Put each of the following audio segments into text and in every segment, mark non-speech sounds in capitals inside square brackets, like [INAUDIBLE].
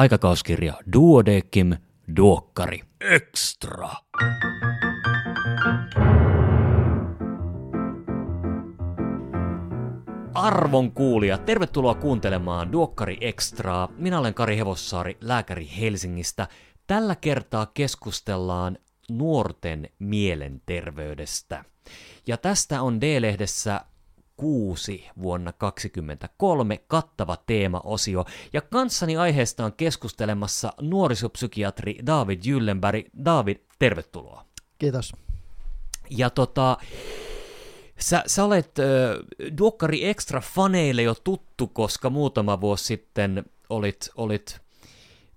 aikakauskirja Duodekim Duokkari Extra. Arvon kuulija, tervetuloa kuuntelemaan Duokkari Extraa. Minä olen Kari Hevossaari, lääkäri Helsingistä. Tällä kertaa keskustellaan nuorten mielenterveydestä. Ja tästä on D-lehdessä kuusi vuonna 2023 kattava teemaosio, ja kanssani aiheesta on keskustelemassa nuorisopsykiatri David Jyllenberg. David, tervetuloa. Kiitos. Ja tota, sä, sä olet äh, Duokkari Extra faneille jo tuttu, koska muutama vuosi sitten olit, olit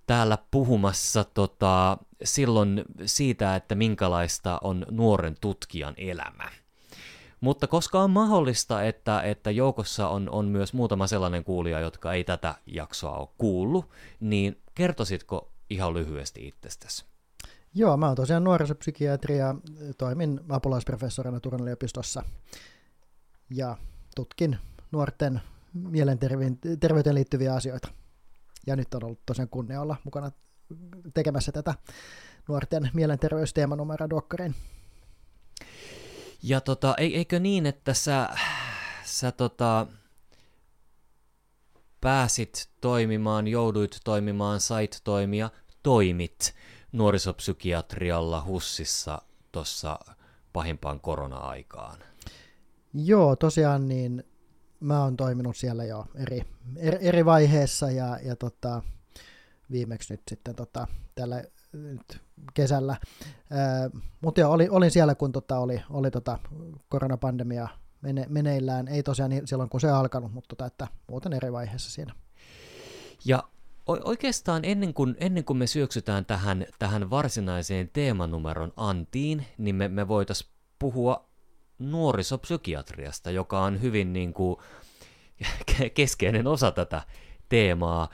täällä puhumassa tota, silloin siitä, että minkälaista on nuoren tutkijan elämä. Mutta koska on mahdollista, että, että joukossa on, on myös muutama sellainen kuulija, jotka ei tätä jaksoa ole kuullut, niin kertoisitko ihan lyhyesti itsestäsi? Joo, mä oon tosiaan nuorisopsykiatri ja toimin apulaisprofessorina Turun yliopistossa ja tutkin nuorten mielenterveyteen liittyviä asioita. Ja nyt on ollut tosiaan kunnia olla mukana tekemässä tätä nuorten mielenterveysteemanumeroa Dokkarin. Ja tota, eikö niin, että sä, sä tota, pääsit toimimaan, jouduit toimimaan, sait toimia, toimit nuorisopsykiatrialla HUSissa tuossa pahimpaan korona-aikaan? Joo, tosiaan niin mä oon toiminut siellä jo eri, eri, eri vaiheessa ja, ja tota, viimeksi nyt sitten tota, tällä nyt kesällä. Mutta joo, olin, olin siellä, kun tota oli, oli tota koronapandemia mene, meneillään. Ei tosiaan niin silloin, kun se alkanut, mutta tota, että muuten eri vaiheessa siinä. Ja oikeastaan ennen kuin, ennen kuin me syöksytään tähän, tähän varsinaiseen teemanumeron antiin, niin me, me voitaisiin puhua nuorisopsykiatriasta, joka on hyvin niin kuin, keskeinen osa tätä teemaa.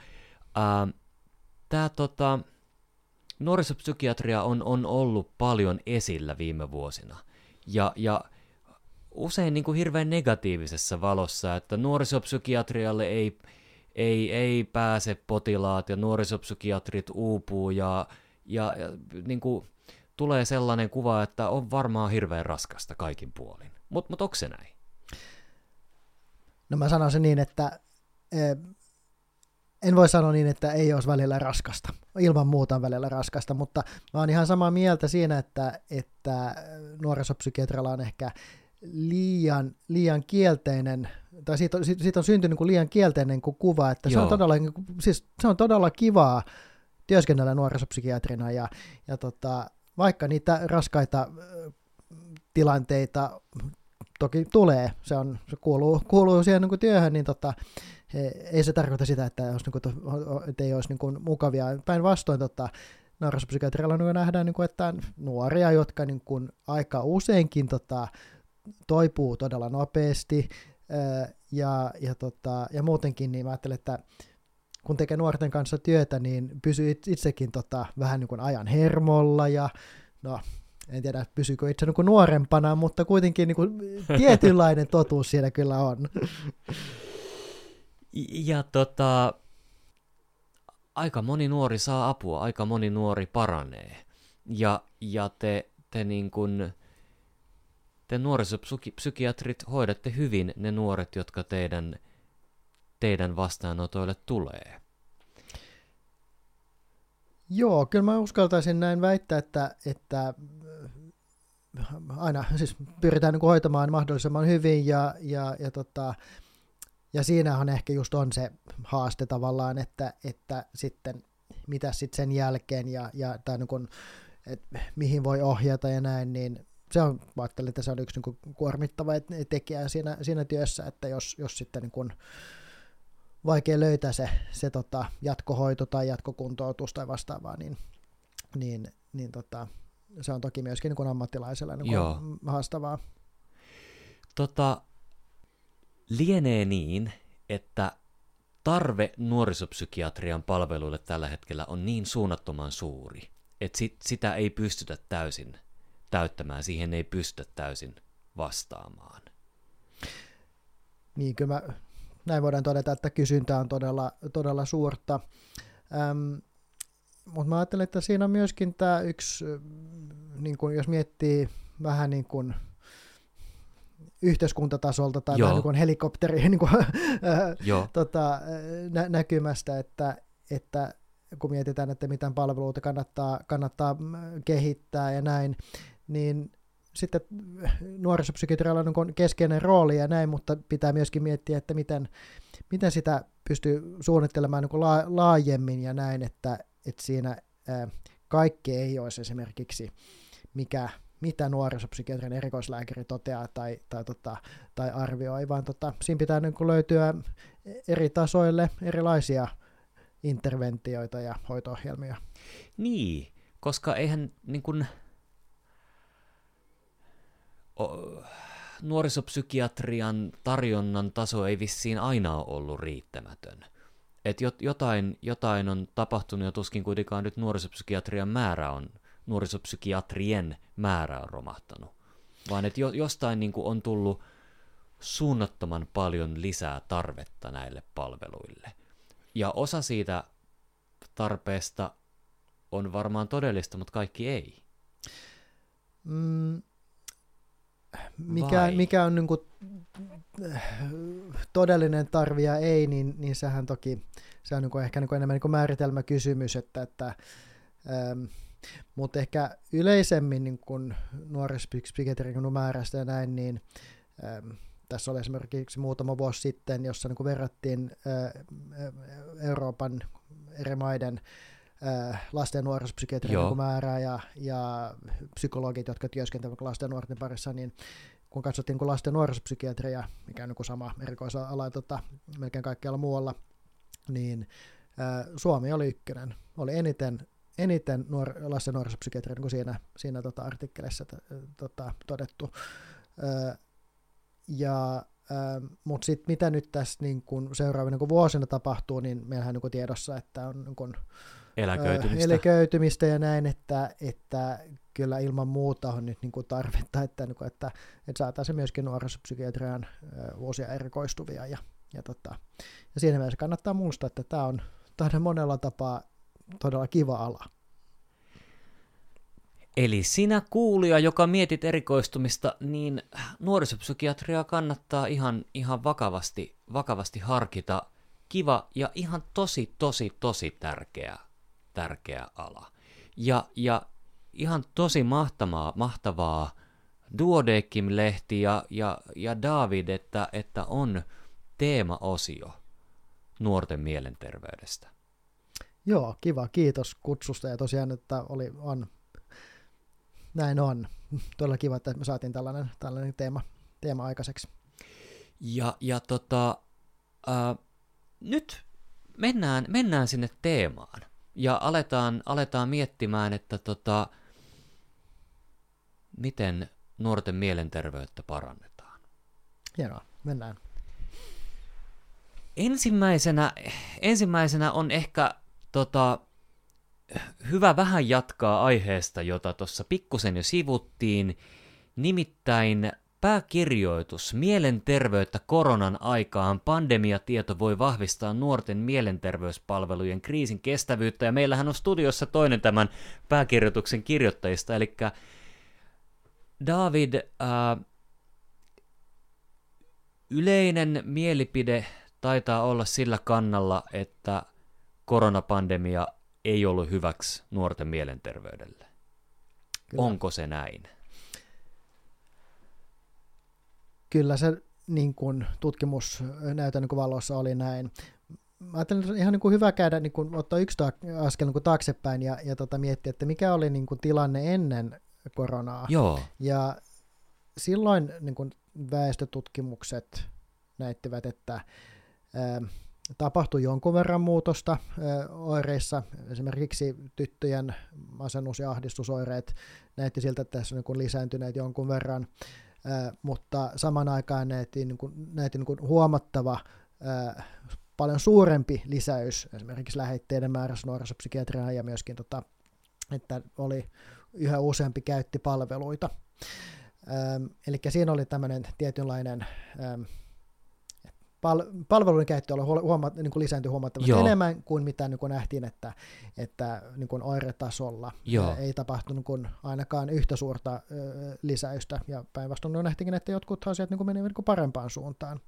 Tämä tota, nuorisopsykiatria on, on ollut paljon esillä viime vuosina. Ja, ja usein niin kuin hirveän negatiivisessa valossa, että nuorisopsykiatrialle ei, ei, ei pääse potilaat ja nuorisopsykiatrit uupuu ja, ja, ja niin kuin tulee sellainen kuva, että on varmaan hirveän raskasta kaikin puolin. Mutta mut onko se näin? No mä sanoisin niin, että eh, en voi sanoa niin, että ei olisi välillä raskasta. Ilman muuta on välillä raskasta, mutta mä oon ihan samaa mieltä siinä, että, että nuorisopsykiatrilla on ehkä liian, liian kielteinen, tai siitä on, siitä on syntynyt niin liian kielteinen kuin kuva, että se on, todella, niinku, siis se on todella kivaa työskennellä nuorisopsykiatrina, ja, ja tota, vaikka niitä raskaita tilanteita toki tulee, se, on, se kuuluu, kuuluu siihen niin työhön, niin tota, ei se tarkoita sitä, että, olisi, niin kuin, että ei olisi niin kuin, mukavia. Päinvastoin tota, neuropsykiatrialla niin nähdään, niin kuin, että nuoria, jotka niin kuin, aika useinkin tota, toipuu todella nopeasti, ja, ja, tota, ja muutenkin niin mä ajattelen, että kun tekee nuorten kanssa työtä, niin pysyy itsekin tota, vähän niin kuin ajan hermolla ja no, en tiedä pysyykö itse niin kuin nuorempana, mutta kuitenkin niin kuin [LAUGHS] tietynlainen totuus siellä kyllä on. [LAUGHS] Ja tota, aika moni nuori saa apua, aika moni nuori paranee. Ja, ja te, te niin kuin, te nuorisopsykiatrit hoidatte hyvin ne nuoret, jotka teidän, teidän vastaanotoille tulee. Joo, kyllä mä uskaltaisin näin väittää, että, että aina siis pyritään niin hoitamaan mahdollisimman hyvin ja, ja, ja tota, ja siinähän ehkä just on se haaste tavallaan, että, että sitten mitä sitten sen jälkeen ja, ja tai niin kun, et mihin voi ohjata ja näin, niin se on, ajattelin, että se on yksi niin kuormittava tekijä siinä, siinä työssä, että jos, jos sitten niin kun vaikea löytää se, se tota, jatkohoito tai jatkokuntoutus tai vastaavaa, niin, niin, niin tota, se on toki myöskin niin ammattilaisella niin haastavaa. Tota, lienee niin, että tarve nuorisopsykiatrian palveluille tällä hetkellä on niin suunnattoman suuri, että sit, sitä ei pystytä täysin täyttämään, siihen ei pystytä täysin vastaamaan. Niin, kyllä mä, näin voidaan todeta, että kysyntä on todella, todella suurta. Ähm, mutta mä ajattelen, että siinä on myöskin tämä yksi, niin kun, jos miettii vähän niin kuin yhteiskuntatasolta tai vähän niin kuin helikopteri [LAUGHS] niin kuin, tota, nä- näkymästä, että, että kun mietitään, että mitä palveluita kannattaa, kannattaa kehittää ja näin, niin sitten nuorisopsykiatrialla on keskeinen rooli ja näin, mutta pitää myöskin miettiä, että miten, miten sitä pystyy suunnittelemaan niin la- laajemmin ja näin, että, että siinä ää, kaikki ei olisi esimerkiksi mikä, mitä nuorisopsykiatrian erikoislääkäri toteaa tai, tai, tota, tai arvioi, vaan tota, siinä pitää niin löytyä eri tasoille erilaisia interventioita ja hoitoohjelmia. Niin, koska eihän niin kuin, nuorisopsykiatrian tarjonnan taso ei vissiin aina ole ollut riittämätön. Et jotain, jotain on tapahtunut ja tuskin kuitenkaan nyt nuorisopsykiatrian määrä on, nuorisopsykiatrien määrä on romahtanut. Vaan että jo, jostain niin kuin on tullut suunnattoman paljon lisää tarvetta näille palveluille. Ja osa siitä tarpeesta on varmaan todellista, mutta kaikki ei. Mm, mikä, mikä on niin kuin, todellinen tarvi ja ei, niin, niin sehän toki se on niin kuin ehkä niin kuin enemmän niin kuin määritelmäkysymys, että, että ähm, mutta ehkä yleisemmin niin kuin nuorispsykiatrian määrästä ja näin, niin ähm, tässä oli esimerkiksi muutama vuosi sitten, jossa niin verrattiin äh, Euroopan eri maiden äh, lasten ja nuorispsykiatrian niin määrää ja, ja psykologit, jotka työskentelevät lasten ja nuorten parissa, niin kun katsottiin kun lasten nuorisopsykiatria, mikä on niin sama erikoisala tota, melkein kaikkialla muualla, niin ää, Suomi oli ykkönen. Oli eniten, eniten nuor, lasten nuorisopsykiatria, niin kuin siinä, siinä tota artikkelissa tota, todettu. Ja mutta sitten mitä nyt tässä niin kun seuraavina niin vuosina tapahtuu, niin meillähän on niin tiedossa, että on niin kun, eläköitymistä. eläköitymistä ja näin, että, että kyllä ilman muuta on nyt niin tarvetta, että, niin kuin, että, että saataisiin myöskin nuorisopsykiatrian uusia erikoistuvia. Ja, ja, tota, ja siinä mielessä kannattaa muistaa, että tämä on, tämä on monella tapaa todella kiva ala. Eli sinä kuulija, joka mietit erikoistumista, niin nuorisopsykiatriaa kannattaa ihan, ihan vakavasti, vakavasti harkita. Kiva ja ihan tosi, tosi, tosi tärkeä, tärkeä ala. Ja, ja ihan tosi mahtavaa, mahtavaa Duodekim-lehti ja, ja, ja David, että, että on teemaosio nuorten mielenterveydestä. Joo, kiva. Kiitos kutsusta ja tosiaan, että oli, on, näin on. [LAUGHS] Todella kiva, että me saatiin tällainen, tällainen teema, teema aikaiseksi. Ja, ja tota, äh, nyt mennään, mennään sinne teemaan ja aletaan, aletaan miettimään, että tota, miten nuorten mielenterveyttä parannetaan. Hienoa, mennään. Ensimmäisenä, ensimmäisenä on ehkä tota, hyvä vähän jatkaa aiheesta, jota tuossa pikkusen jo sivuttiin, nimittäin Pääkirjoitus. Mielenterveyttä koronan aikaan. Pandemiatieto voi vahvistaa nuorten mielenterveyspalvelujen kriisin kestävyyttä. Ja meillähän on studiossa toinen tämän pääkirjoituksen kirjoittajista, eli David, ää, yleinen mielipide taitaa olla sillä kannalla, että koronapandemia ei ollut hyväksi nuorten mielenterveydelle. Kyllä. Onko se näin? Kyllä se niin kuin, tutkimusnäytön niin valossa oli näin. Mä ajattelin, että ihan niin kuin hyvä käydä niin kuin, ottaa yksi askel niin kuin taaksepäin ja, ja tota, miettiä, että mikä oli niin kuin, tilanne ennen koronaa. Joo. Ja silloin niin kuin väestötutkimukset näyttivät, että ää, tapahtui jonkun verran muutosta oireissa. Esimerkiksi tyttöjen masennus- ja ahdistusoireet näytti siltä, että tässä on niin lisääntyneet jonkun verran, mutta saman aikaan näytti, niin niin huomattava paljon suurempi lisäys esimerkiksi lähetteiden määrässä nuorisopsykiatriaan ja myöskin tota, että oli yhä useampi käytti palveluita. Eli siinä oli tämmöinen tietynlainen pal- palveluiden käyttö oli huoma- niin kuin lisääntyi huomattavasti Joo. enemmän kuin mitä niin kuin nähtiin, että, että niin kuin oiretasolla Joo. ei tapahtunut niin kuin ainakaan yhtä suurta ö, lisäystä, ja päinvastoin no nähtiinkin, että jotkut asiat niin kuin menivät niin kuin parempaan suuntaan.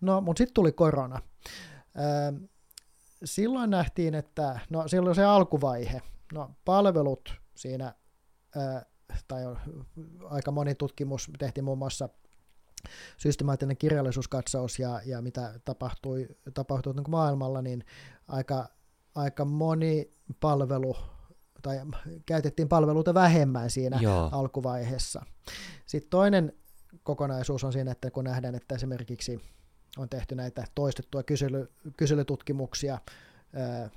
No, mutta sitten tuli korona. Ö, silloin nähtiin, että no silloin se alkuvaihe, no palvelut siinä, ö, tai aika moni tutkimus tehtiin muun muassa systemaattinen kirjallisuuskatsaus ja, ja mitä tapahtui, tapahtui niin maailmalla, niin aika, aika moni palvelu, tai käytettiin palveluita vähemmän siinä Joo. alkuvaiheessa. Sitten toinen kokonaisuus on siinä, että kun nähdään, että esimerkiksi on tehty näitä toistettuja kysely, kyselytutkimuksia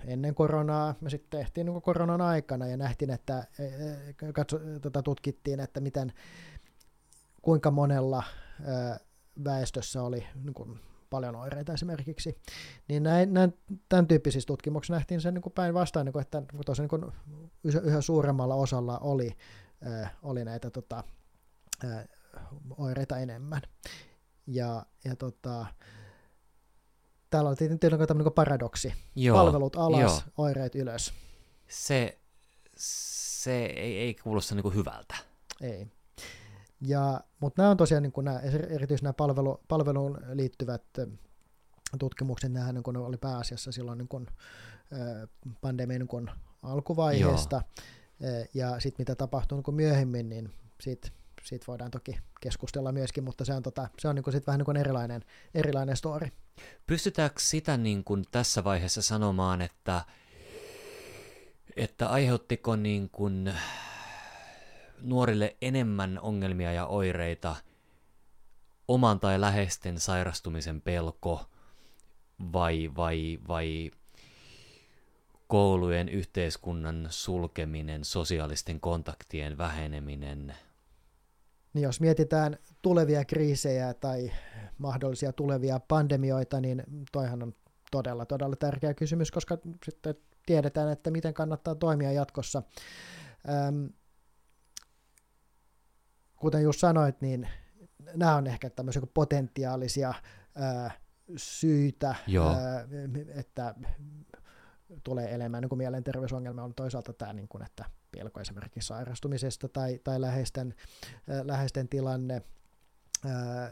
ennen koronaa, me sitten tehtiin niin koronan aikana ja nähtiin, että katso, tota, tutkittiin, että miten, kuinka monella väestössä oli niin kuin, paljon oireita esimerkiksi, niin näin, näin, tämän tyyppisissä tutkimuksissa nähtiin sen niin päinvastoin, niin kuin, että tosiaan niin yhä, yhä suuremmalla osalla oli, oli näitä tota, oireita enemmän. Ja, ja tota, täällä on tietenkin tämmöinen niin paradoksi. Joo. Palvelut alas, Joo. oireet ylös. Se, se ei, ei kuulosta niin kuin hyvältä. Ei. Ja, mutta nämä on tosiaan niin kuin nämä, erityisesti nämä palvelu, palveluun liittyvät tutkimukset, nämä niin kuin oli pääasiassa silloin niin kuin, pandemian niin kuin alkuvaiheesta, Ö, ja sitten mitä tapahtuu niin kuin myöhemmin, niin siitä, siitä voidaan toki keskustella myöskin, mutta se on, tota, se on niin kuin sit vähän niin kuin erilainen, erilainen story. Pystytäänkö sitä niin kuin tässä vaiheessa sanomaan, että, että aiheuttiko niin kuin nuorille enemmän ongelmia ja oireita oman tai läheisten sairastumisen pelko vai, vai, vai koulujen yhteiskunnan sulkeminen, sosiaalisten kontaktien väheneminen? Niin jos mietitään tulevia kriisejä tai mahdollisia tulevia pandemioita, niin toihan on todella, todella tärkeä kysymys, koska sitten tiedetään, että miten kannattaa toimia jatkossa. Kuten just sanoit, niin nämä on ehkä tämmöisiä potentiaalisia ää, syitä, ää, että tulee elämään niin mielenterveysongelmia on toisaalta tämä, niin kuin, että pelko esimerkiksi sairastumisesta tai, tai läheisten, ää, läheisten tilanne ää,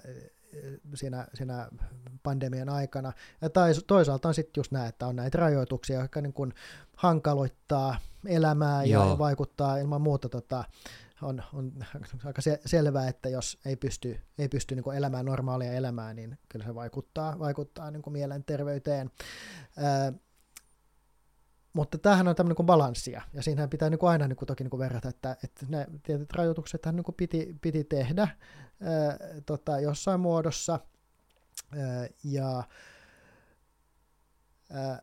siinä, siinä pandemian aikana. Ja tai, toisaalta on sitten just nämä, että on näitä rajoituksia, jotka niin kuin hankaloittaa elämää ja, Joo. ja vaikuttaa ilman muuta tota, on, on [LAUGHS] aika se, selvää, että jos ei pysty, ei pysty niin elämään normaalia elämää, niin kyllä se vaikuttaa, vaikuttaa niin mielenterveyteen. Ää, mutta tämähän on tämmöinen kuin balanssia, ja siinähän pitää niin kuin aina niin kuin toki niin kuin verrata, että, että ne tietyt rajoitukset niin kuin piti, piti tehdä ää, tota, jossain muodossa, ää, ja ää,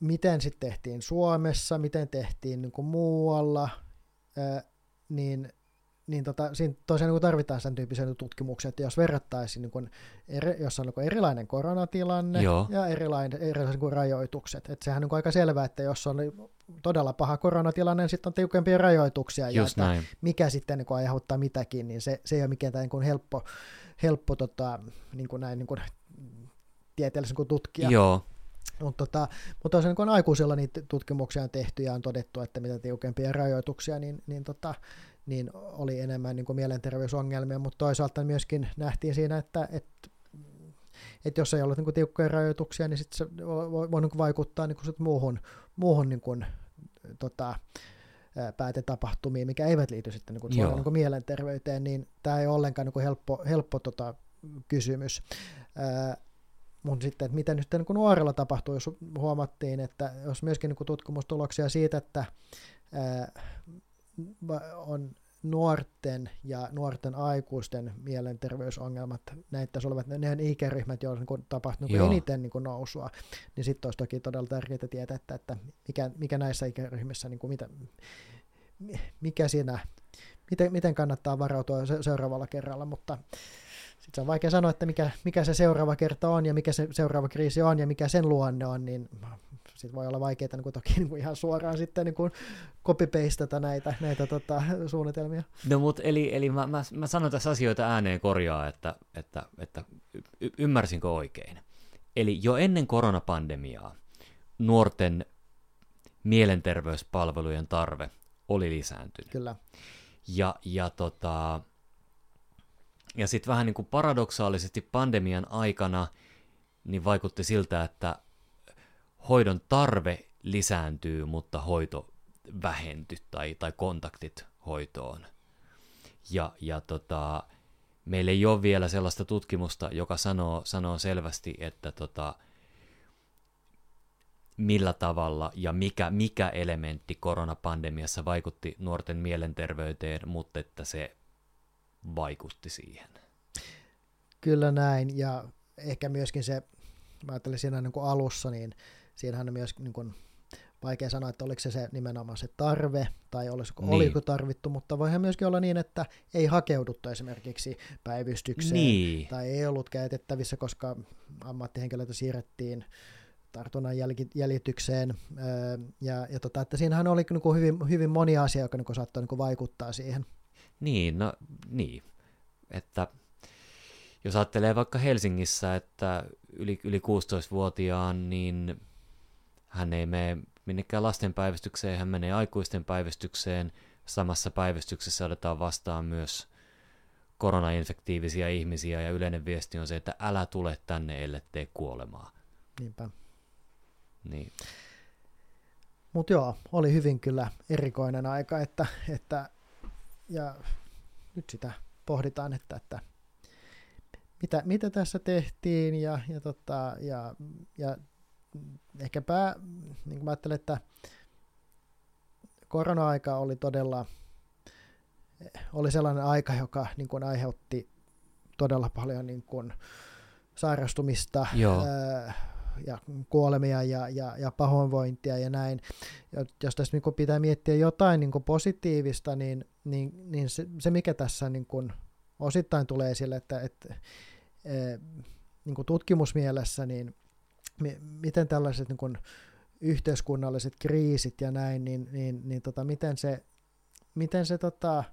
miten sitten tehtiin Suomessa, miten tehtiin niin kuin muualla, niin, niin tota, siinä tosiaan niin tarvitaan sen tyyppisiä tutkimuksia, että jos verrattaisiin, niin kuin eri, jos on niin erilainen koronatilanne Joo. ja erilainen, erilaiset niin rajoitukset, että sehän on niin aika selvää, että jos on todella paha koronatilanne, niin sitten on tiukempia rajoituksia, ja Just että näin. mikä sitten niin aiheuttaa mitäkin, niin se, se ei ole mikään niin kuin helppo, helppo tota, niin näin niin tieteellisen kuin tutkia. Joo, Mutta, tota, mutta tosiaan kun aikuisilla niitä tutkimuksia on tehty ja on todettu, että mitä tiukempia rajoituksia, niin, niin, tota, niin oli enemmän niin kuin mielenterveysongelmia, mutta toisaalta myöskin nähtiin siinä, että, että että jos ei ollut niin tiukkoja rajoituksia, niin sit se voi, voi, voi niin vaikuttaa niin sit muuhun, muuhun niin kuin, tota, ää, päätetapahtumiin, mikä eivät liity sitten niin kuin, suoraan niin kuin mielenterveyteen, niin tämä ei ole ollenkaan niin kuin helppo, helppo tota, kysymys. Ää, mutta sitten, että mitä nyt niin nuorella tapahtuu, jos huomattiin, että jos myöskin niin tutkimustuloksia siitä, että ää, on nuorten ja nuorten aikuisten mielenterveysongelmat, näyttäisi olevat ne, ikäryhmät, joilla niin tapahtuu niin eniten niin nousua, niin sitten olisi toki todella tärkeää tietää, että, että mikä, mikä näissä ikäryhmissä, niin kuin mitä, mikä siinä, miten, miten kannattaa varautua se, seuraavalla kerralla, mutta se on vaikea sanoa, että mikä, mikä se seuraava kerta on ja mikä se seuraava kriisi on ja mikä sen luonne on, niin sitten voi olla vaikeaa niin kuin toki niin kuin ihan suoraan sitten niin kuin copy-pastata näitä, näitä tota, suunnitelmia. No mutta eli, eli mä, mä, mä sanon tässä asioita ääneen korjaa, että, että, että y- ymmärsinkö oikein. Eli jo ennen koronapandemiaa nuorten mielenterveyspalvelujen tarve oli lisääntynyt. Kyllä. Ja, ja, tota, ja sitten vähän niin kuin paradoksaalisesti pandemian aikana niin vaikutti siltä, että hoidon tarve lisääntyy, mutta hoito vähentyi tai, tai kontaktit hoitoon. Ja, ja tota, meillä ei ole vielä sellaista tutkimusta, joka sanoo, sanoo selvästi, että tota, millä tavalla ja mikä, mikä elementti koronapandemiassa vaikutti nuorten mielenterveyteen, mutta että se vaikutti siihen. Kyllä näin, ja ehkä myöskin se, mä ajattelin siinä niin kuin alussa, niin siinähän on myös niin kuin, vaikea sanoa, että oliko se, se nimenomaan se tarve, tai olisiko, niin. oliko tarvittu, mutta voihan myöskin olla niin, että ei hakeuduttu esimerkiksi päivystykseen, niin. tai ei ollut käytettävissä, koska ammattihenkilöitä siirrettiin tartunnan jäljitykseen, ja, ja tota, että siinähän oli niin kuin hyvin, hyvin moni asia, joka niin saattoi niin kuin vaikuttaa siihen. Niin, no niin, että jos ajattelee vaikka Helsingissä, että yli, yli 16-vuotiaan, niin hän ei mene minnekään lasten päivystykseen, hän menee aikuisten päivystykseen. Samassa päivystyksessä otetaan vastaan myös koronainfektiivisia ihmisiä ja yleinen viesti on se, että älä tule tänne, ellei tee kuolemaa. Niinpä. Niin. Mutta joo, oli hyvin kyllä erikoinen aika, että, että ja nyt sitä pohditaan, että, että mitä, mitä tässä tehtiin ja, ja, tota, ja, ja ehkäpä niin mä ajattelen, että korona-aika oli todella oli sellainen aika, joka niin kuin aiheutti todella paljon niin kuin sairastumista, Joo. Ää, ja kuolemia ja, ja, ja pahoinvointia ja näin. Ja jos tässä niin pitää miettiä jotain niin positiivista, niin, niin, niin se, se, mikä tässä niin kuin osittain tulee esille, että, että e, niin kuin tutkimusmielessä, niin mi, miten tällaiset niin kuin yhteiskunnalliset kriisit ja näin, niin, niin, niin tota, miten se, miten se tota,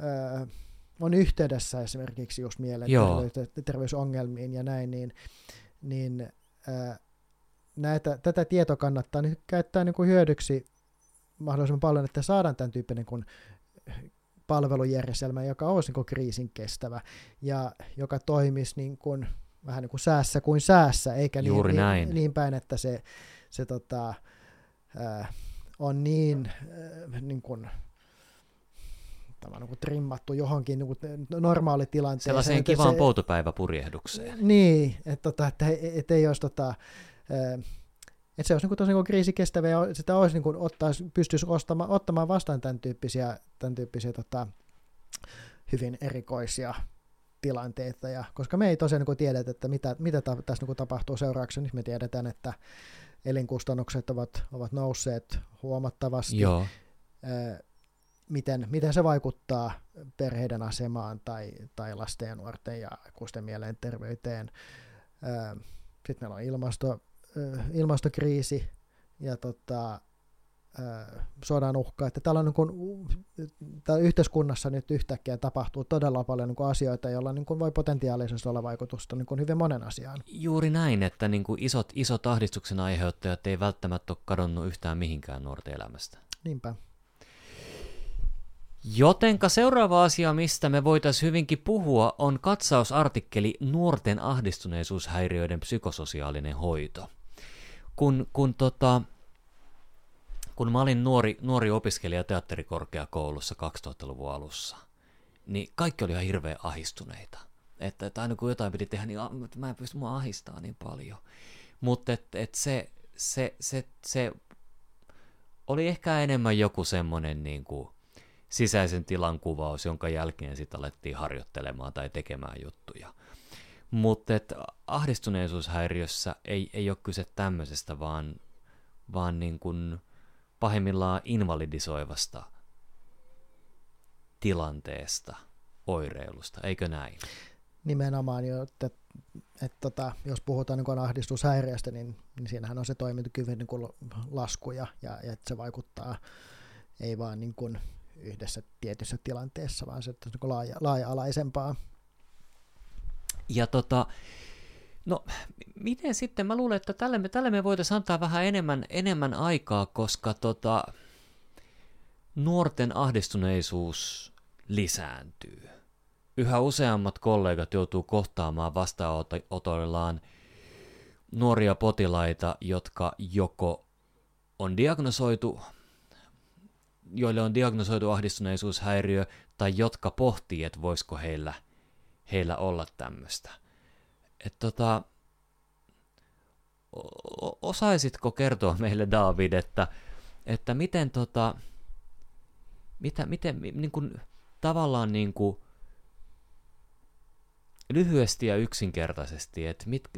ää, on yhteydessä esimerkiksi just mielenterveysongelmiin ja näin, niin, niin näitä, tätä tietoa kannattaa nyt käyttää niin kuin hyödyksi mahdollisimman paljon, että saadaan tämän tyyppinen kuin palvelujärjestelmä, joka olisi niin kuin kriisin kestävä ja joka toimisi niin kuin, vähän niin kuin säässä kuin säässä, eikä niin, Juuri niin, näin. niin päin, että se, se tota, ää, on niin, ää, niin kuin, tämä niin kuin trimmattu johonkin niin normaalitilanteeseen. Sellaiseen kivaan se, poutupäiväpurjehdukseen. Niin, että, tota, että, että ei olisi tota, että se olisi niin tosi niin kriisikestävä ja sitä olisi niin kuin ottaisi, pystyisi ostamaan, ottamaan vastaan tämän tyyppisiä, tämän tyyppisiä tota, hyvin erikoisia tilanteita, ja, koska me ei tosiaan niin tiedetä, että mitä, mitä ta, tässä niin tapahtuu seuraavaksi, niin me tiedetään, että elinkustannukset ovat, ovat nousseet huomattavasti. Joo miten, miten se vaikuttaa perheiden asemaan tai, tai lasten ja nuorten ja aikuisten mielenterveyteen. Sitten meillä on ilmasto, ilmastokriisi ja tota, sodan uhka, että täällä, on niin kuin, täällä yhteiskunnassa nyt yhtäkkiä tapahtuu todella paljon niin kuin asioita, joilla niin kuin voi potentiaalisesti olla vaikutusta niin kuin hyvin monen asiaan. Juuri näin, että niin kuin isot, isot ahdistuksen aiheuttajat ei välttämättä ole kadonnut yhtään mihinkään nuorten elämästä. Niinpä. Jotenka seuraava asia, mistä me voitaisiin hyvinkin puhua, on katsausartikkeli Nuorten ahdistuneisuushäiriöiden psykososiaalinen hoito. Kun, kun, tota, kun mä olin nuori, nuori opiskelija teatterikorkeakoulussa 2000-luvun alussa, niin kaikki oli ihan hirveän ahistuneita. Että, että aina kun jotain piti tehdä, niin mä en pysty mua ahistaa niin paljon. Mutta et, et se, se, se, se oli ehkä enemmän joku semmoinen niin kuin, sisäisen tilan kuvaus, jonka jälkeen sitten alettiin harjoittelemaan tai tekemään juttuja. Mutta ahdistuneisuushäiriössä ei, ei ole kyse tämmöisestä, vaan, vaan niin kuin pahimmillaan invalidisoivasta tilanteesta, oireilusta, eikö näin? nimenomaan, jo, että, että tota, jos puhutaan niin ahdistushäiriöstä, niin, niin siinähän on se toimintakyvyn niin lasku ja, ja, ja että se vaikuttaa ei vaan niin kuin yhdessä tietyssä tilanteessa, vaan se on niin laaja, laaja-alaisempaa. Ja tota, no miten sitten, mä luulen, että tälle me, tälle me voitaisiin antaa vähän enemmän, enemmän aikaa, koska tota, nuorten ahdistuneisuus lisääntyy. Yhä useammat kollegat joutuu kohtaamaan vastaanotoillaan nuoria potilaita, jotka joko on diagnosoitu, joille on diagnosoitu ahdistuneisuushäiriö, tai jotka pohtii, että voisiko heillä, heillä olla tämmöistä. Et tota, osaisitko kertoa meille, David, että, että miten, tota, mitä, miten niin kuin, tavallaan niin kuin, lyhyesti ja yksinkertaisesti, että mit,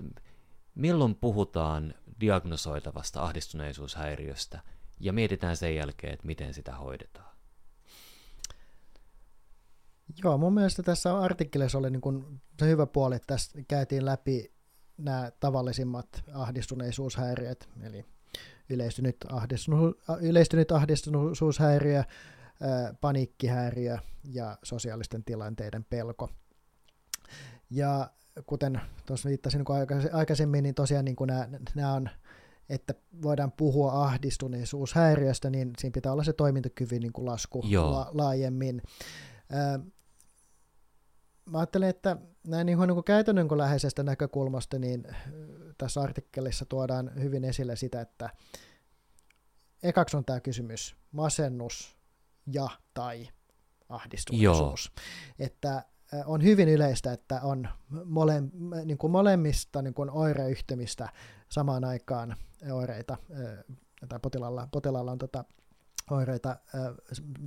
milloin puhutaan diagnosoitavasta ahdistuneisuushäiriöstä ja mietitään sen jälkeen, että miten sitä hoidetaan. Joo, mun mielestä tässä artikkelissa oli niin kuin se hyvä puoli, että tässä käytiin läpi nämä tavallisimmat ahdistuneisuushäiriöt, eli yleistynyt, ahdistunut, yleistynyt ahdistuneisuushäiriö, paniikkihäiriö ja sosiaalisten tilanteiden pelko. Ja kuten tuossa viittasin niin aikaisemmin, niin tosiaan niin kuin nämä, nämä on, että voidaan puhua ahdistuneisuushäiriöstä, niin siinä pitää olla se toimintakyvyn niin kuin lasku la, laajemmin. mä ajattelen, että näin niin kuin, niin kuin käytännön kuin läheisestä näkökulmasta, niin tässä artikkelissa tuodaan hyvin esille sitä, että ekaksi on tämä kysymys masennus ja tai ahdistuneisuus. Joo. Että on hyvin yleistä, että on mole, niin kuin molemmista niin kuin oireyhtymistä samaan aikaan oireita, tai potilaalla, potilaalla on tota oireita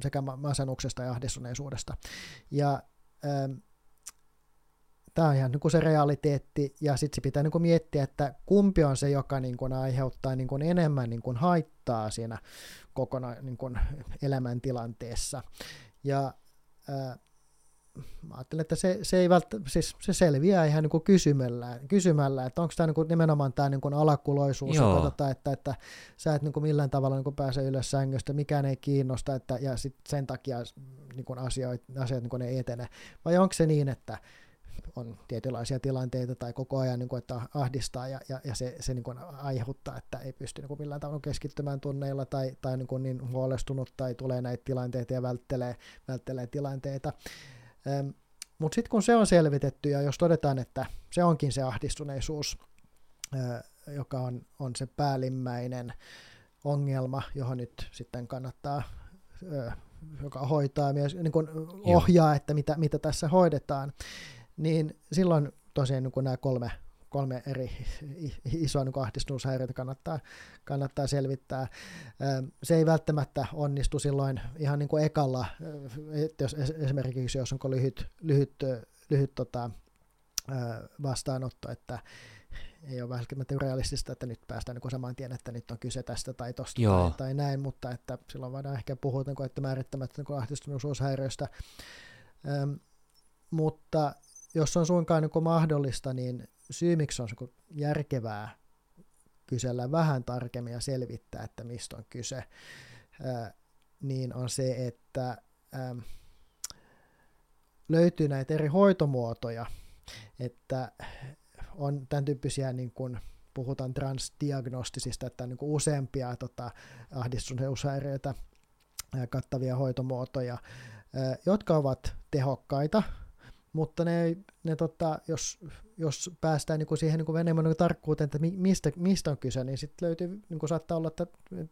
sekä masennuksesta ja ahdistuneisuudesta. Ja tämä on ihan niin kuin se realiteetti, ja sitten se pitää niin kuin miettiä, että kumpi on se, joka niin kuin aiheuttaa niin kuin enemmän niin kuin haittaa siinä kokona, niin kuin elämäntilanteessa. Ja ää, mä ajattelen, että se, se, ei välttä, siis se selviää ihan niin kuin kysymällä, kysymällä, että onko tämä niin kuin nimenomaan tämä niin kuin alakuloisuus, Joo. Tota, että, että sä et niin kuin millään tavalla niin kuin pääse ylös sängystä, mikään ei kiinnosta, että, ja sit sen takia niin kuin asioit, asiat niin kuin ei etene. Vai onko se niin, että on tietynlaisia tilanteita tai koko ajan, niin kuin, että ahdistaa ja, ja, ja se, se niin kuin aiheuttaa, että ei pysty niin kuin millään tavalla keskittymään tunneilla tai, tai niin, kuin niin huolestunut tai tulee näitä tilanteita ja välttelee, välttelee tilanteita. Mutta sitten kun se on selvitetty ja jos todetaan, että se onkin se ahdistuneisuus, joka on, on se päällimmäinen ongelma, johon nyt sitten kannattaa joka hoitaa myös niin kuin ohjaa, että mitä, mitä tässä hoidetaan, niin silloin tosiaan niin nämä kolme, kolme eri [LAUGHS] isoa niin ahdistushäiriötä kannattaa, kannattaa selvittää. Se ei välttämättä onnistu silloin ihan niin kuin ekalla, että jos esimerkiksi jos onko lyhyt, lyhyt, lyhyt tota, vastaanotto, että ei ole välttämättä realistista, että nyt päästään niin saman tien, että nyt on kyse tästä tai tosta tai, tai näin, mutta että silloin voidaan ehkä puhua niin kuin, että määrittämättä niin ahdistuneisuushäiriöstä. mutta jos on suinkaan niin mahdollista, niin syy, miksi on järkevää kysellä vähän tarkemmin ja selvittää, että mistä on kyse, niin on se, että löytyy näitä eri hoitomuotoja, että on tämän tyyppisiä, niin kuin puhutaan transdiagnostisista, että on niin useampia tota, ahdistuneisuushäiriöitä kattavia hoitomuotoja, jotka ovat tehokkaita, mutta ne, ne tota, jos, jos päästään niin kuin siihen niin kuin enemmän niin tarkkuuteen, että mistä, mistä on kyse, niin sitten löytyy, niin kuin saattaa olla, että,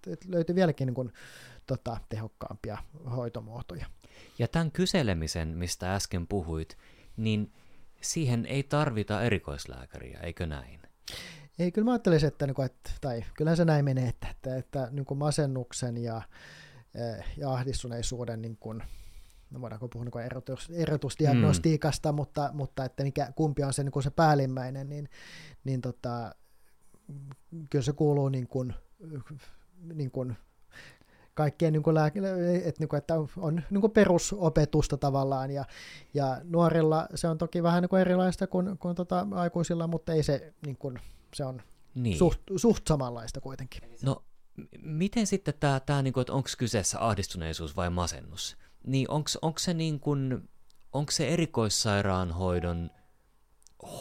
että löytyy vieläkin niin kuin, tota, tehokkaampia hoitomuotoja. Ja tämän kyselemisen, mistä äsken puhuit, niin siihen ei tarvita erikoislääkäriä, eikö näin? Ei, kyllä mä ajattelisin, että, niin kuin, että tai kyllähän se näin menee, että, että, että niin kuin masennuksen ja, eh, ja ahdistuneisuuden niin kuin, no voidaanko puhua niin erotus, erotusdiagnostiikasta, mm. mutta, mutta että mikä, kumpi on se, niin kuin se päällimmäinen, niin, niin tota, kyllä se kuuluu niin kuin, niin kuin kaikkien niin kuin lääke, että, niin kuin, että on niin kuin perusopetusta tavallaan, ja, ja nuorilla se on toki vähän niin kuin erilaista kuin, kuin tota aikuisilla, mutta ei se, niin kuin, se on niin. suht, suht samanlaista kuitenkin. No, miten sitten tämä, tämä niin kuin, että onko kyseessä ahdistuneisuus vai masennus? Niin onko se, niin kuin, onko se erikoissairaanhoidon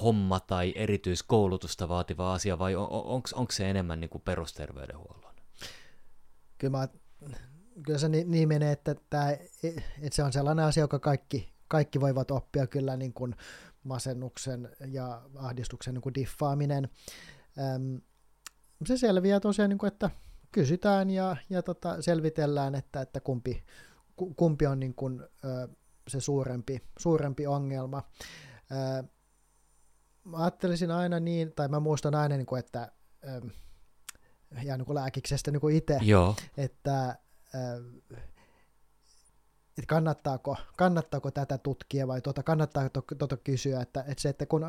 homma tai erityiskoulutusta vaativa asia vai on, onko se enemmän niin kuin perusterveydenhuollon? Kyllä, mä, kyllä se niin, niin menee, että, tämä, että se on sellainen asia, joka kaikki, kaikki voivat oppia kyllä niin kuin masennuksen ja ahdistuksen niin kuin diffaaminen. Öm, se selviää tosiaan, niin kuin, että kysytään ja, ja tota, selvitellään, että, että kumpi, kumpi on niin kuin, se suurempi, suurempi ongelma. Mä ajattelisin aina niin, tai mä muistan aina, niin kuin, että ja niin kuin lääkiksestä niin kuin itse, Joo. että että kannattaako, kannattaako tätä tutkia vai tuota, kannattaako tuota kysyä, että, että se, että kun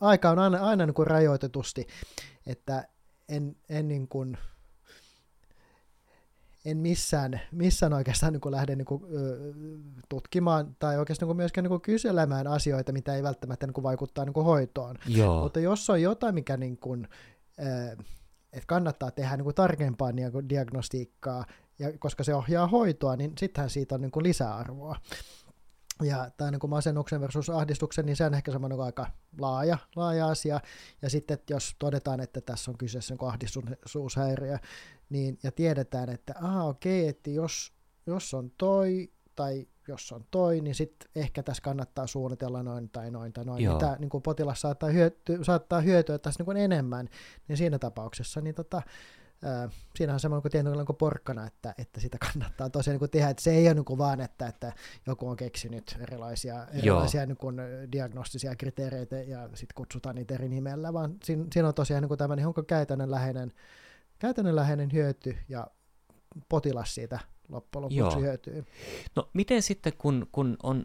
aika on aina, aina niin kuin rajoitetusti, että en, en niin kuin, en missään, missään oikeastaan niin lähde niin kuin, tutkimaan tai oikeastaan niin myöskään niin kyselemään asioita, mitä ei välttämättä niin vaikuttaa niin hoitoon. Joo. Mutta jos on jotain, mikä niin kuin, että kannattaa tehdä niin kuin tarkempaa diagnostiikkaa, ja koska se ohjaa hoitoa, niin sittenhän siitä on niin kuin lisäarvoa. Ja tämä niin masennuksen versus ahdistuksen, niin se on ehkä semmoinen aika laaja, laaja asia. Ja sitten, että jos todetaan, että tässä on kyseessä niin ahdistussuushäiriö, niin, ja tiedetään, että aha, okei, että jos, jos on toi, tai jos on toi, niin sitten ehkä tässä kannattaa suunnitella noin tai noin tai noin. Joo. Mitä niin kuin potilas saattaa, hyöty, saattaa hyötyä tässä niin kuin enemmän, niin siinä tapauksessa niin tota, Äh, siinä on semmoinen kuin tietynlainen kuin porkkana, että, että sitä kannattaa tosiaan niin kuin tehdä, että se ei ole niin kuin vaan, että, että joku on keksinyt erilaisia, erilaisia niin kuin diagnostisia kriteereitä ja sitten kutsutaan niitä eri nimellä, vaan siinä, siinä on tosiaan niin kuin tämmöinen käytännönläheinen, käytännönläheinen hyöty ja potilas siitä loppujen lopuksi Joo. hyötyy. No miten sitten, kun, kun on,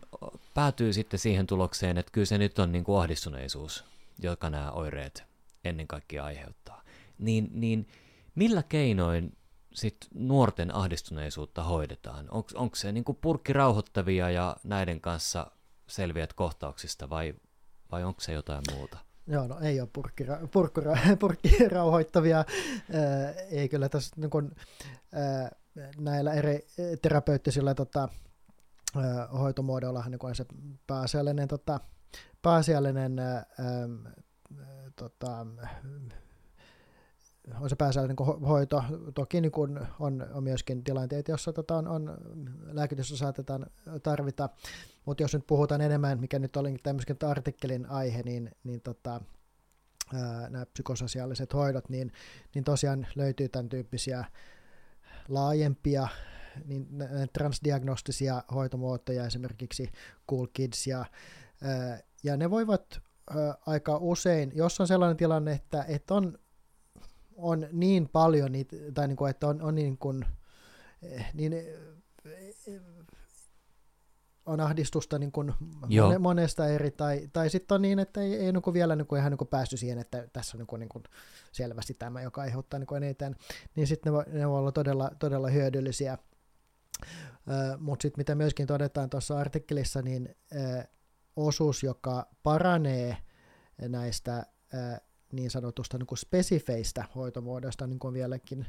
päätyy sitten siihen tulokseen, että kyllä se nyt on niin kuin ahdistuneisuus, joka nämä oireet ennen kaikkea aiheuttaa, niin, niin millä keinoin sit nuorten ahdistuneisuutta hoidetaan? Onko se niin purkki rauhoittavia ja näiden kanssa selviät kohtauksista vai, vai onko se jotain muuta? Joo, no ei ole purkki, purkki, [LAUGHS] purkki rauhoittavia. ei kyllä tässä niin kun, näillä eri terapeuttisilla tota, hoitomuodoilla niin on se pääasiallinen, tota, pääasiallinen ää, tota, on se pääasiallinen niin hoito. Toki niin kuin on, on myöskin tilanteita, joissa tota on, on lääkitystä saatetaan tarvita, mutta jos nyt puhutaan enemmän, mikä nyt oli tämmöisen artikkelin aihe, niin, niin tota, nämä psykososiaaliset hoidot, niin, niin tosiaan löytyy tämän tyyppisiä laajempia niin transdiagnostisia hoitomuotoja, esimerkiksi Cool Kids, ja, ja ne voivat aika usein, jos on sellainen tilanne, että, että on on niin paljon niitä, tai niin kuin, että on, on niin kuin, eh, niin, eh, on ahdistusta niin kuin monesta eri, tai, tai sitten on niin, että ei, ei niin kuin vielä niin kuin ihan niin kuin päässyt siihen, että tässä on niin kuin, niin kuin selvästi tämä, joka aiheuttaa niin kuin eniten, niin sitten ne, ne voi olla todella, todella hyödyllisiä. Mutta sitten mitä myöskin todetaan tuossa artikkelissa, niin ö, osuus, joka paranee näistä niin sanotusta niin kuin spesifeistä hoitomuodoista niin kuin vieläkin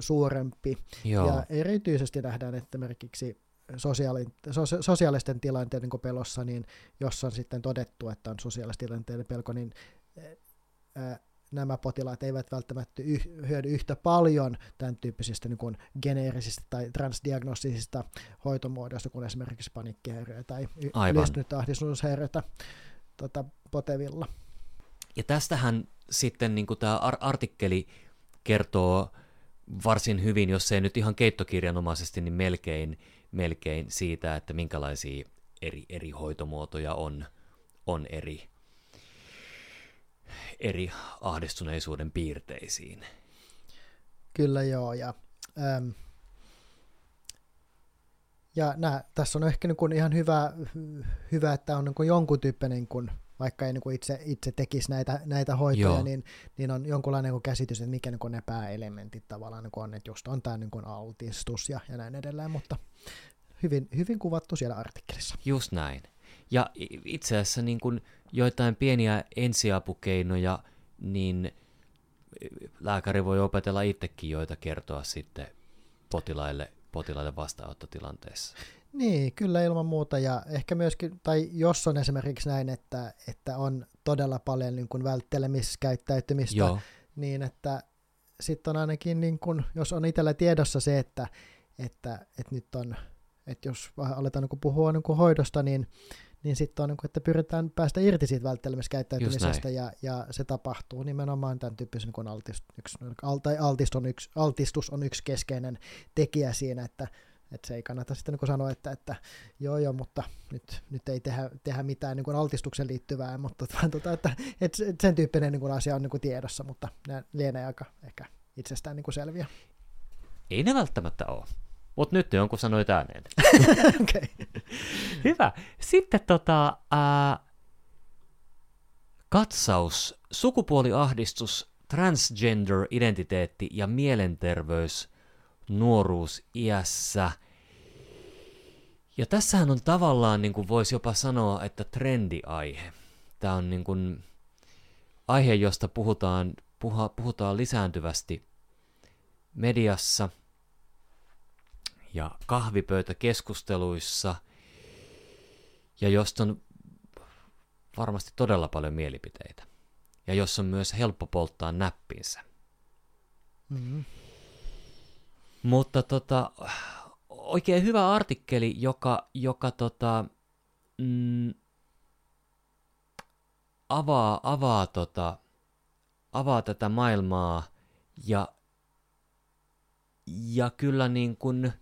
suurempi. Joo. Ja erityisesti nähdään, että esimerkiksi sosiaali, sosiaalisten tilanteiden niin pelossa, niin jos on sitten todettu, että on sosiaalisten tilanteiden pelko, niin ää, nämä potilaat eivät välttämättä yh, hyödy yhtä paljon tämän tyyppisistä niin kuin geneerisistä tai transdiagnostisista hoitomuodoista kuin esimerkiksi panikkihäiriöitä tai yleistynyttä ahdistushäiriöitä tota, potevilla. Ja tästähän sitten niin tämä artikkeli kertoo varsin hyvin, jos ei nyt ihan keittokirjanomaisesti, niin melkein, melkein siitä, että minkälaisia eri, eri hoitomuotoja on, on eri, eri ahdistuneisuuden piirteisiin. Kyllä joo, ja, äm, ja nää, tässä on ehkä niin kuin ihan hyvä, hyvä, että on niin kuin jonkun tyyppinen niin vaikka ei niin kuin itse, itse tekisi näitä, näitä hoitoja, Joo. niin, niin on jonkunlainen niin käsitys, että mikä niin kuin ne pääelementit tavallaan niin kuin on, että just on tämä niin kuin altistus ja, ja näin edelleen, mutta hyvin, hyvin kuvattu siellä artikkelissa. Just näin. Ja itse asiassa niin kuin joitain pieniä ensiapukeinoja, niin lääkäri voi opetella itsekin joita kertoa sitten potilaille, potilaille vastaanottotilanteessa. Niin, kyllä ilman muuta. Ja ehkä myöskin, tai jos on esimerkiksi näin, että, että on todella paljon niin kuin välttelemiskäyttäytymistä, Joo. niin että sitten on ainakin, niin kuin, jos on itsellä tiedossa se, että, että, että nyt on, että jos aletaan niin puhua niin kuin hoidosta, niin, niin sitten on, niin kuin, että pyritään päästä irti siitä välttelemiskäyttäytymisestä, ja, ja se tapahtuu nimenomaan tämän tyyppisen niin altistus, yksi, altistus, on yksi, altistus on yksi keskeinen tekijä siinä, että että se ei kannata sitten niin sanoa, että, että joo joo, mutta nyt, nyt ei tehdä, tehdä mitään niin altistuksen liittyvää, mutta vaan, tota, että, että sen tyyppinen niin asia on niin tiedossa, mutta ne lienee aika ehkä itsestään niin selviä. Ei ne välttämättä ole. Mutta nyt jonkun sanoit ääneen. [LAUGHS] okay. Hyvä. Sitten tota, ää, katsaus, sukupuoliahdistus, transgender-identiteetti ja mielenterveys nuoruus iässä. Ja tässähän on tavallaan, niin kuin voisi jopa sanoa, että trendiaihe. Tämä on niin kuin aihe, josta puhutaan, puha, puhutaan lisääntyvästi mediassa ja kahvipöytäkeskusteluissa, ja josta on varmasti todella paljon mielipiteitä. Ja jos on myös helppo polttaa näppinsä. Mm-hmm. Mutta tota, oikein hyvä artikkeli, joka, joka tota, mm, avaa, avaa, tota, avaa tätä maailmaa ja, ja kyllä niin kuin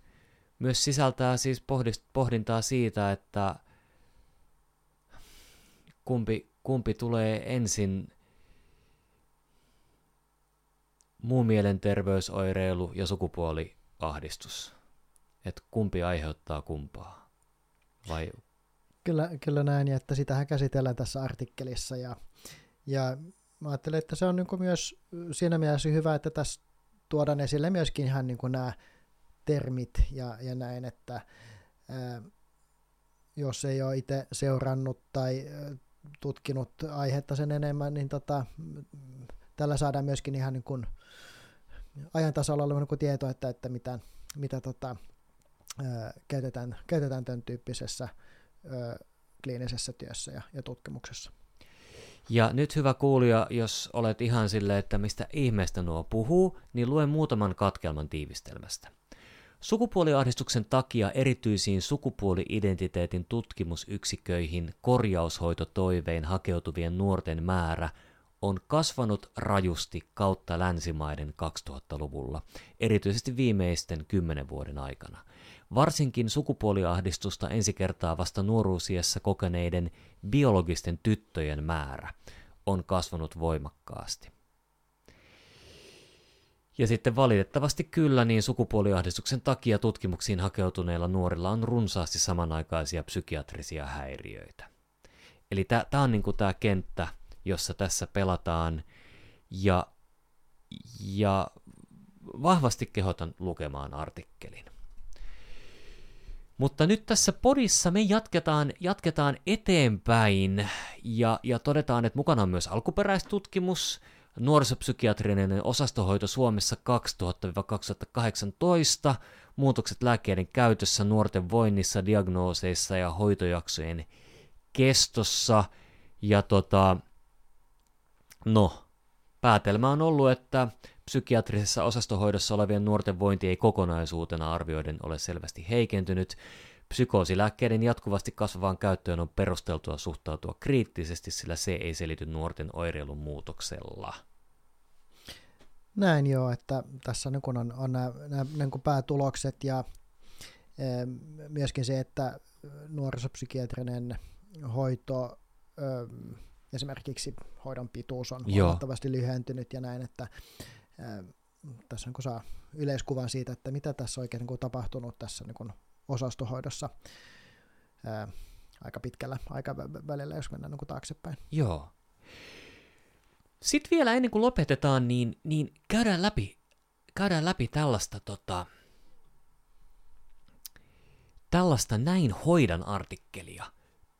myös sisältää siis pohdintaa siitä, että kumpi, kumpi tulee ensin muu mielenterveysoireilu ja sukupuoliahdistus. Että kumpi aiheuttaa kumpaa? Vai? Kyllä, kyllä näin, että sitähän käsitellään tässä artikkelissa. Ja, ja mä ajattelen, että se on niin myös siinä mielessä hyvä, että tässä tuodaan esille myöskin ihan niin nämä termit ja, ja näin, että ää, jos ei ole itse seurannut tai tutkinut aihetta sen enemmän, niin tota, tällä saadaan myöskin ihan niin kuin ajan tasalla oleva niin tieto, että, että mitä, mitä tota, ää, käytetään, käytetään tämän tyyppisessä ää, kliinisessä työssä ja, ja tutkimuksessa. Ja nyt hyvä kuulija, jos olet ihan silleen, että mistä ihmeestä nuo puhuu, niin luen muutaman katkelman tiivistelmästä. Sukupuoliahdistuksen takia erityisiin sukupuoli-identiteetin tutkimusyksiköihin korjaushoitotoivein hakeutuvien nuorten määrä on kasvanut rajusti kautta länsimaiden 2000-luvulla, erityisesti viimeisten kymmenen vuoden aikana. Varsinkin sukupuoliahdistusta ensi kertaa vasta nuoruusiassa kokeneiden biologisten tyttöjen määrä on kasvanut voimakkaasti. Ja sitten valitettavasti kyllä, niin sukupuoliahdistuksen takia tutkimuksiin hakeutuneilla nuorilla on runsaasti samanaikaisia psykiatrisia häiriöitä. Eli tämä on niinku tämä kenttä, jossa tässä pelataan, ja, ja vahvasti kehotan lukemaan artikkelin. Mutta nyt tässä podissa me jatketaan, jatketaan eteenpäin ja, ja todetaan, että mukana on myös alkuperäistutkimus, nuorisopsykiatrinen osastohoito Suomessa 2000-2018, muutokset lääkkeiden käytössä, nuorten voinnissa, diagnooseissa ja hoitojaksojen kestossa. Ja tota, No, päätelmä on ollut, että psykiatrisessa osastohoidossa olevien nuorten vointi ei kokonaisuutena arvioiden ole selvästi heikentynyt. Psykoosilääkkeiden jatkuvasti kasvavaan käyttöön on perusteltua suhtautua kriittisesti, sillä se ei selity nuorten oireilun muutoksella. Näin joo, että tässä niin on, on nämä, nämä niin päätulokset ja e, myöskin se, että nuorisopsykiatrinen hoito esimerkiksi hoidon pituus on huomattavasti lyhentynyt ja näin, että tässä on, kun saa yleiskuvan siitä, että mitä tässä oikein niin tapahtunut tässä niin osastohoidossa aika pitkällä aikavälillä, jos mennään niin taaksepäin. Joo. Sitten vielä ennen kuin lopetetaan, niin, niin käydään läpi, käydään läpi tällaista, tota, tällaista näin hoidan artikkelia.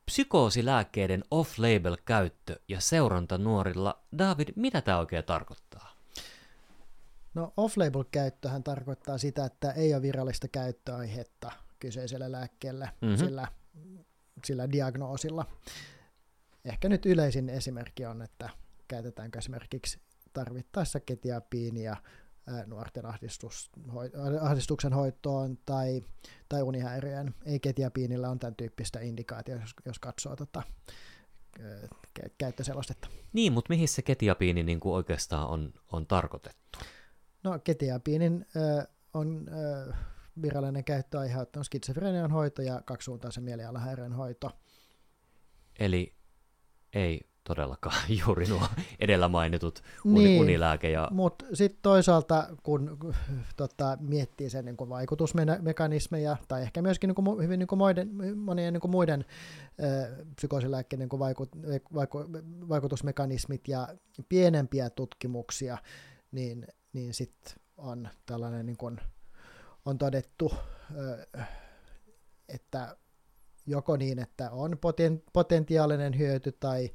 Psykoosilääkkeiden off-label käyttö ja seuranta nuorilla. David, mitä tämä oikein tarkoittaa? No off-label käyttöhän tarkoittaa sitä, että ei ole virallista käyttöaihetta kyseiselle lääkkeelle mm-hmm. sillä, sillä diagnoosilla. Ehkä nyt yleisin esimerkki on, että käytetäänkö esimerkiksi tarvittaessa ketiapiinia nuorten ahdistus, ahdistuksen hoitoon tai, tai unihäiriöön. Ei ketiapiinillä on tämän tyyppistä indikaatio, jos, jos katsoo tota, käyttöselostetta. Niin, mutta mihin se ketiapiini niin kuin oikeastaan on, on tarkoitettu? No ketiapiinin äh, on äh, virallinen käyttöaihe on skitsofrenian hoito ja kaksisuuntaisen mielialahäiriön hoito. Eli ei todellakaan [LAUGHS] juuri nuo edellä mainitut uni, niin, unilääke. Ja... Mutta sitten toisaalta, kun tota, miettii sen niin vaikutusmekanismeja, tai ehkä myöskin niin kuin, hyvin niin kuin muiden, monien niin kuin muiden äh, psykoosilääkkeiden niin vaiku, vaiku, vaikutusmekanismit ja pienempiä tutkimuksia, niin, niin sitten on tällainen, niin kuin, on todettu, äh, että joko niin, että on potentiaalinen hyöty tai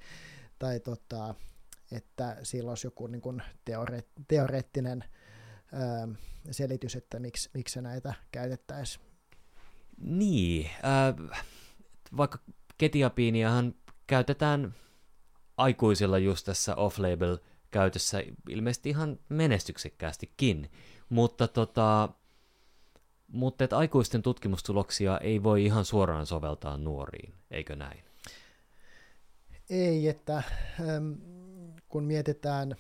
tai tota, että sillä olisi joku niin kuin teore, teoreettinen ää, selitys, että miksi, miksi näitä käytettäisiin. Niin, äh, vaikka ketiapiiniahan käytetään aikuisilla just tässä off-label käytössä ilmeisesti ihan menestyksekkäästikin, mutta tota, mutta että aikuisten tutkimustuloksia ei voi ihan suoraan soveltaa nuoriin, eikö näin? Ei, että ähm, kun mietitään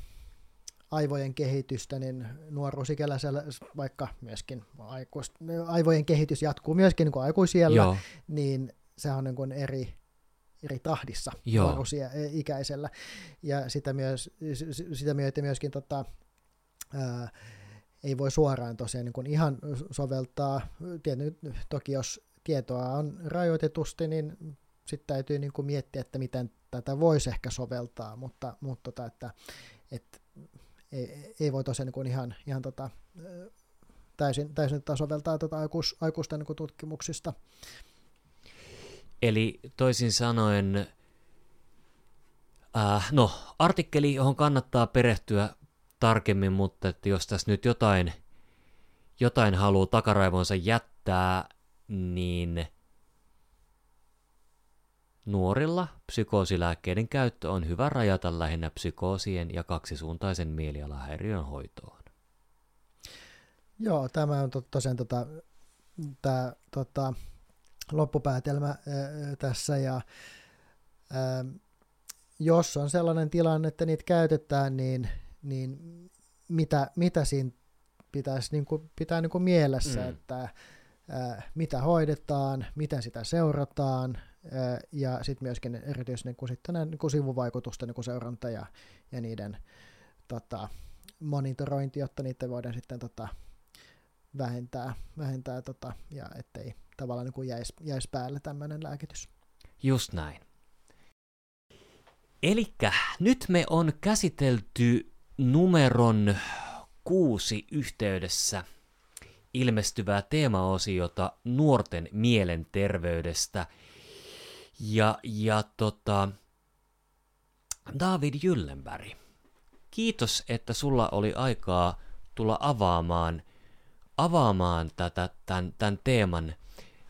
aivojen kehitystä, niin nuoruusikäläisellä, vaikka myöskin aikuis, aivojen kehitys jatkuu myöskin niin kuin aikuisiellä, Joo. niin se on niin kuin eri, eri tahdissa nuoruusikäisellä. Ja sitä, myös, sitä myötä myöskin tota, ää, ei voi suoraan tosiaan niin kuin ihan soveltaa. Tietysti, toki jos tietoa on rajoitetusti, niin sitten täytyy niin kuin miettiä, että miten tätä voisi ehkä soveltaa, mutta, mutta tota, että, että ei, ei voi tosiaan niin ihan, ihan tota, täysin, täysin soveltaa tota aikuis, aikuisten niin tutkimuksista. Eli toisin sanoen, äh, no artikkeli, johon kannattaa perehtyä tarkemmin, mutta että jos tässä nyt jotain, jotain haluaa takaraivonsa jättää, niin – Nuorilla psykoosilääkkeiden käyttö on hyvä rajata lähinnä psykoosien ja kaksisuuntaisen mielialahäiriön hoitoon. Joo, tämä on tosiaan tota, tämä tota, loppupäätelmä ää, tässä ja ää, jos on sellainen tilanne, että niitä käytetään, niin, niin mitä, mitä siinä pitäisi niin kuin, pitää niin kuin mielessä, mm. että ää, mitä hoidetaan, miten sitä seurataan, ja sitten myöskin erityisesti niin sitten niin kuin sivuvaikutusten niin kuin seuranta ja, ja niiden tota, monitorointi, jotta niitä voidaan sitten tota, vähentää, vähentää tota, ja ettei tavallaan niin kuin jäisi, jäisi päälle tämmöinen lääkitys. Just näin. Eli nyt me on käsitelty numeron kuusi yhteydessä ilmestyvää teemaosiota nuorten mielenterveydestä – ja, ja tota, David Jyllenberg, kiitos, että sulla oli aikaa tulla avaamaan, avaamaan tätä, tämän, tämän teeman,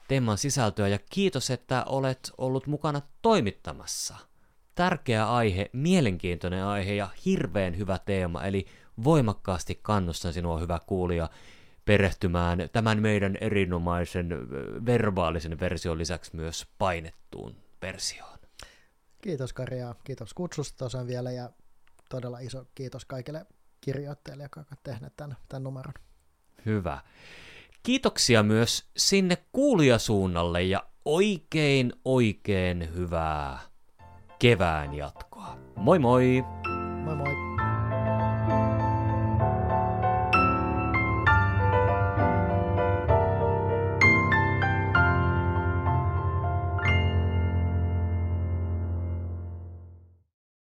teeman sisältöä ja kiitos, että olet ollut mukana toimittamassa. Tärkeä aihe, mielenkiintoinen aihe ja hirveän hyvä teema, eli voimakkaasti kannustan sinua, hyvä kuulija, perehtymään tämän meidän erinomaisen verbaalisen version lisäksi myös painettuun versioon. Kiitos Kari ja kiitos kutsusta tosiaan vielä ja todella iso kiitos kaikille kirjoittajille, jotka ovat tehneet tämän, tämän numeron. Hyvä. Kiitoksia myös sinne kuulijasuunnalle ja oikein oikein hyvää kevään jatkoa. Moi moi! Moi moi!